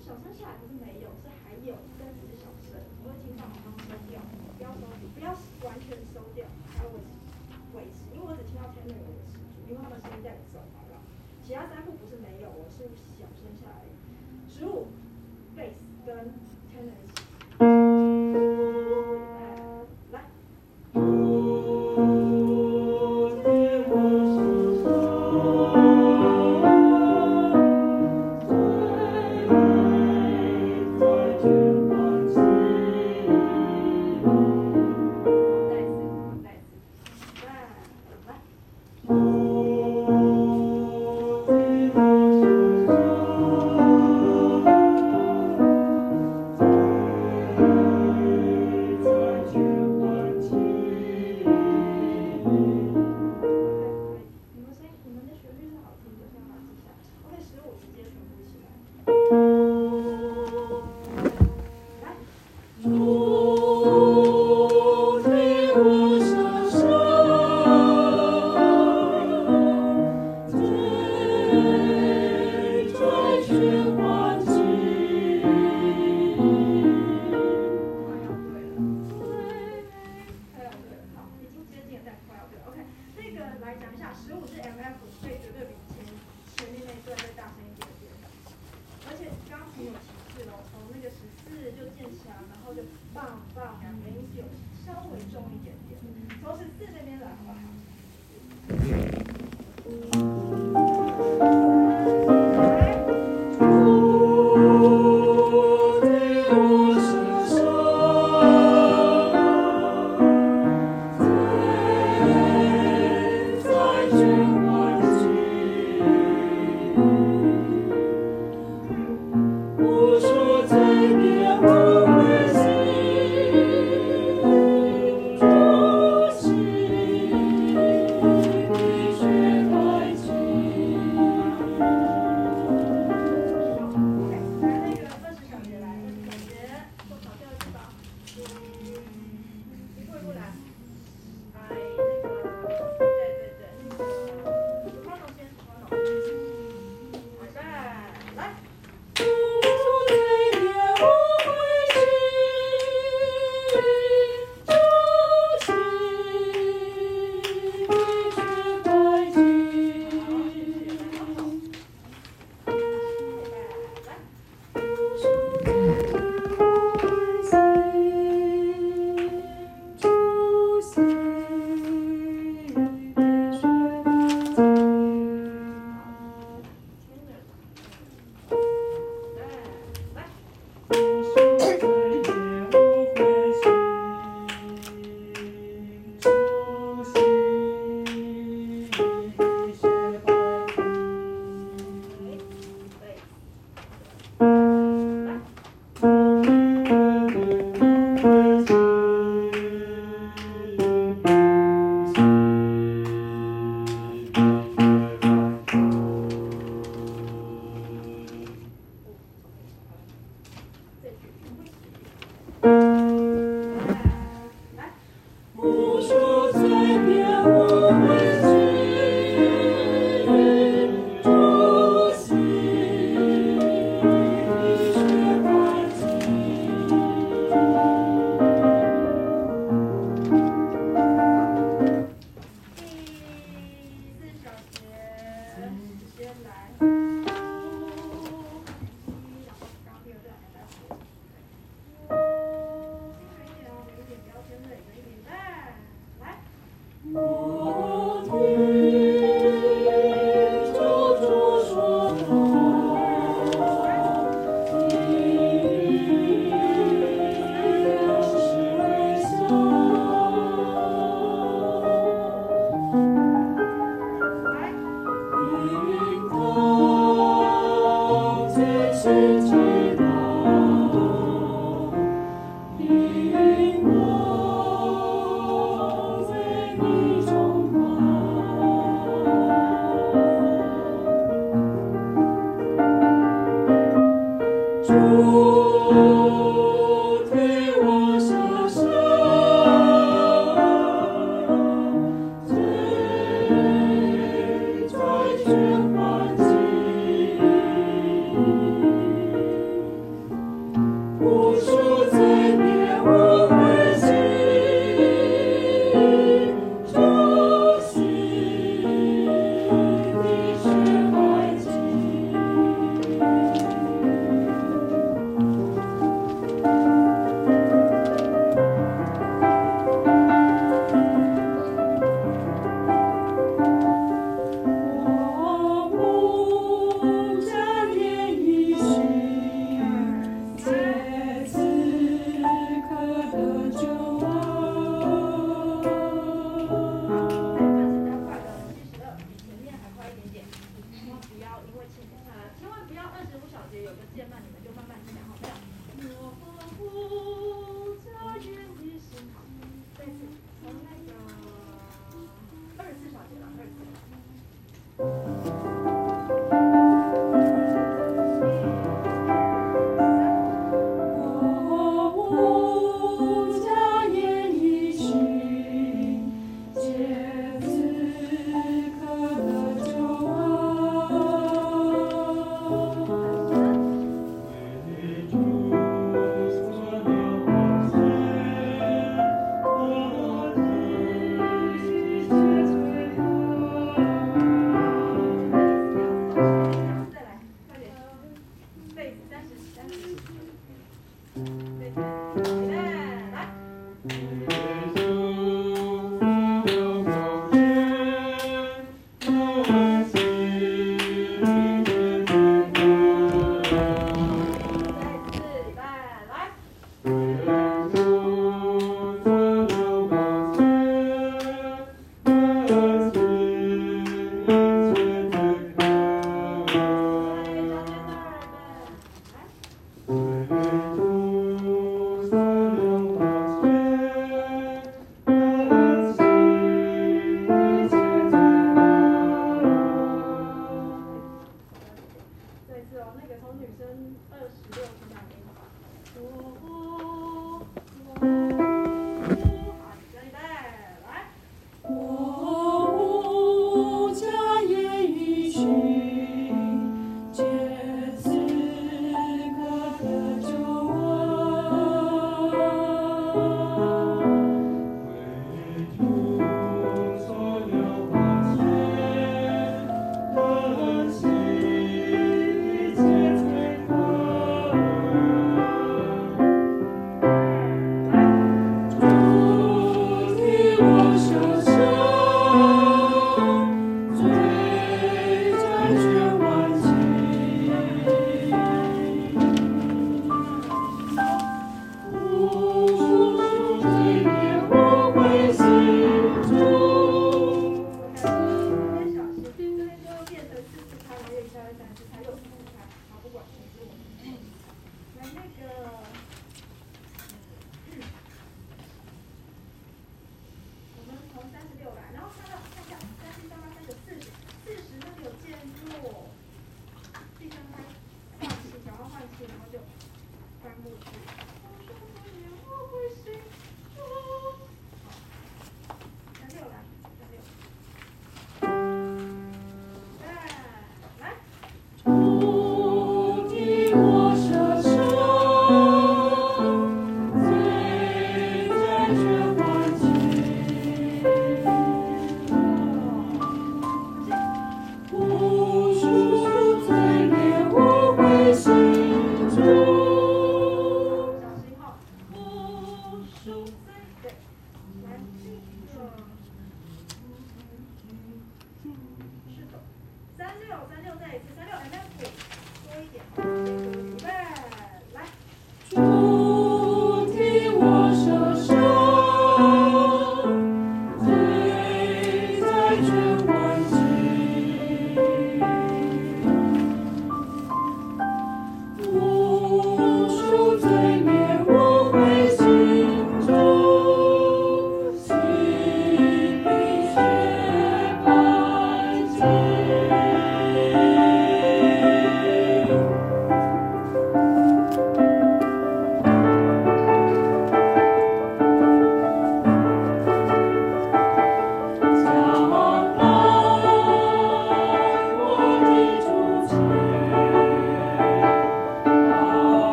小升下来不是没有是还有但只是小升我会尽量把它们收掉不要收紧不要完全收掉还有我维持因为我只听到前面有维持住因为他们现在走完了其他三步不是没有我是小升下来十五 base 跟 tennis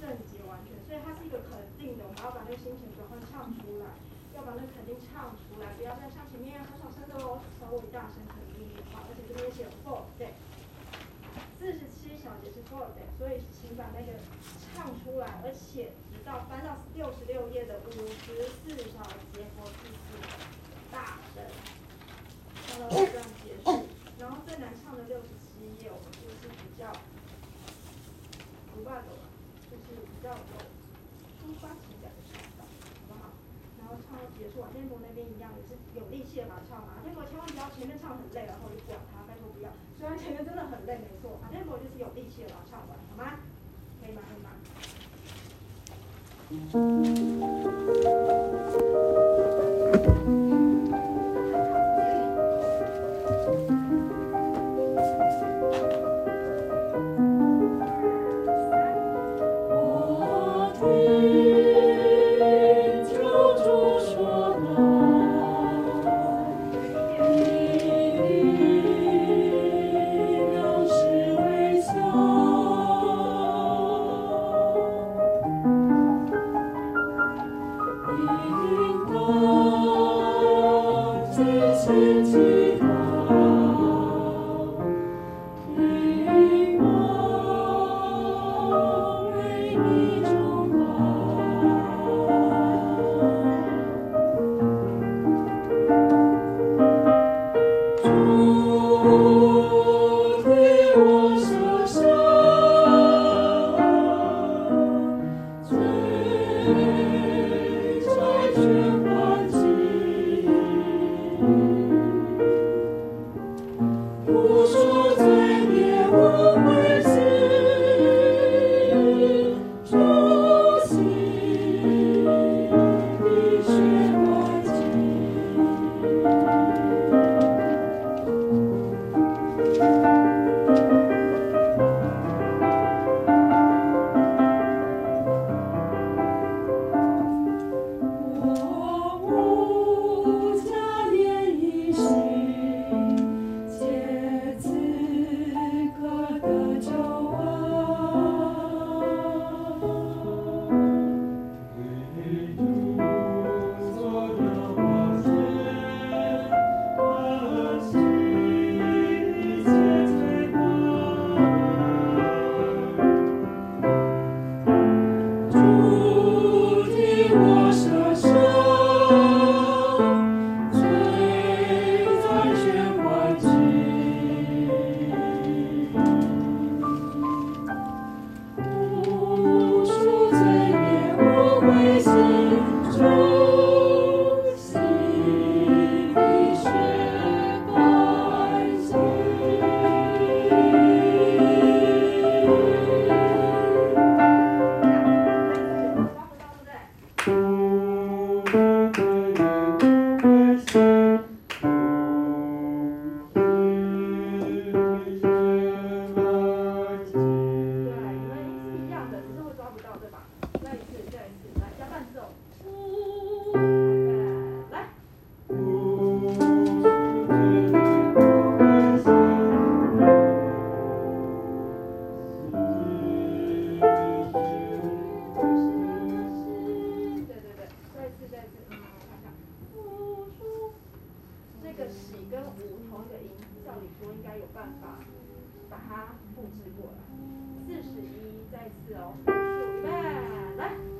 圣洁完全，所以它是一个肯定的。我们要把那个心情转换唱出来，要把那个肯定唱出来，不要再像前面很小声的哦，稍微大声肯定一点。好，而且这边写 four，对，四十七小节是 four，对，所以请把那个唱出来，而且直到翻到六十。不要前面唱很累，然后就管他，拜托不要。虽然前面真的很累，没错，反正我就是有力气的把它唱完，好吗？可以吗？可以吗？「Oh. 跟五同一个音，照理说应该有办法把它复制过来。四十一再次哦，预备，来。